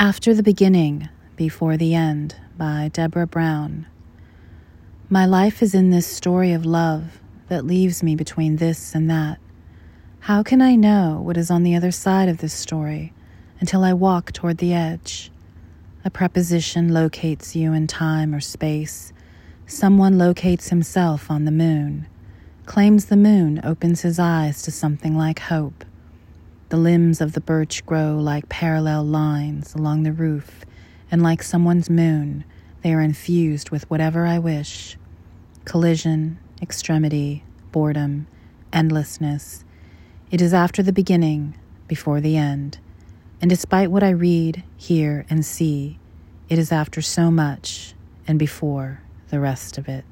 After the Beginning, Before the End by Deborah Brown. My life is in this story of love that leaves me between this and that. How can I know what is on the other side of this story until I walk toward the edge? A preposition locates you in time or space. Someone locates himself on the moon, claims the moon opens his eyes to something like hope. The limbs of the birch grow like parallel lines along the roof, and like someone's moon, they are infused with whatever I wish collision, extremity, boredom, endlessness. It is after the beginning, before the end. And despite what I read, hear, and see, it is after so much and before the rest of it.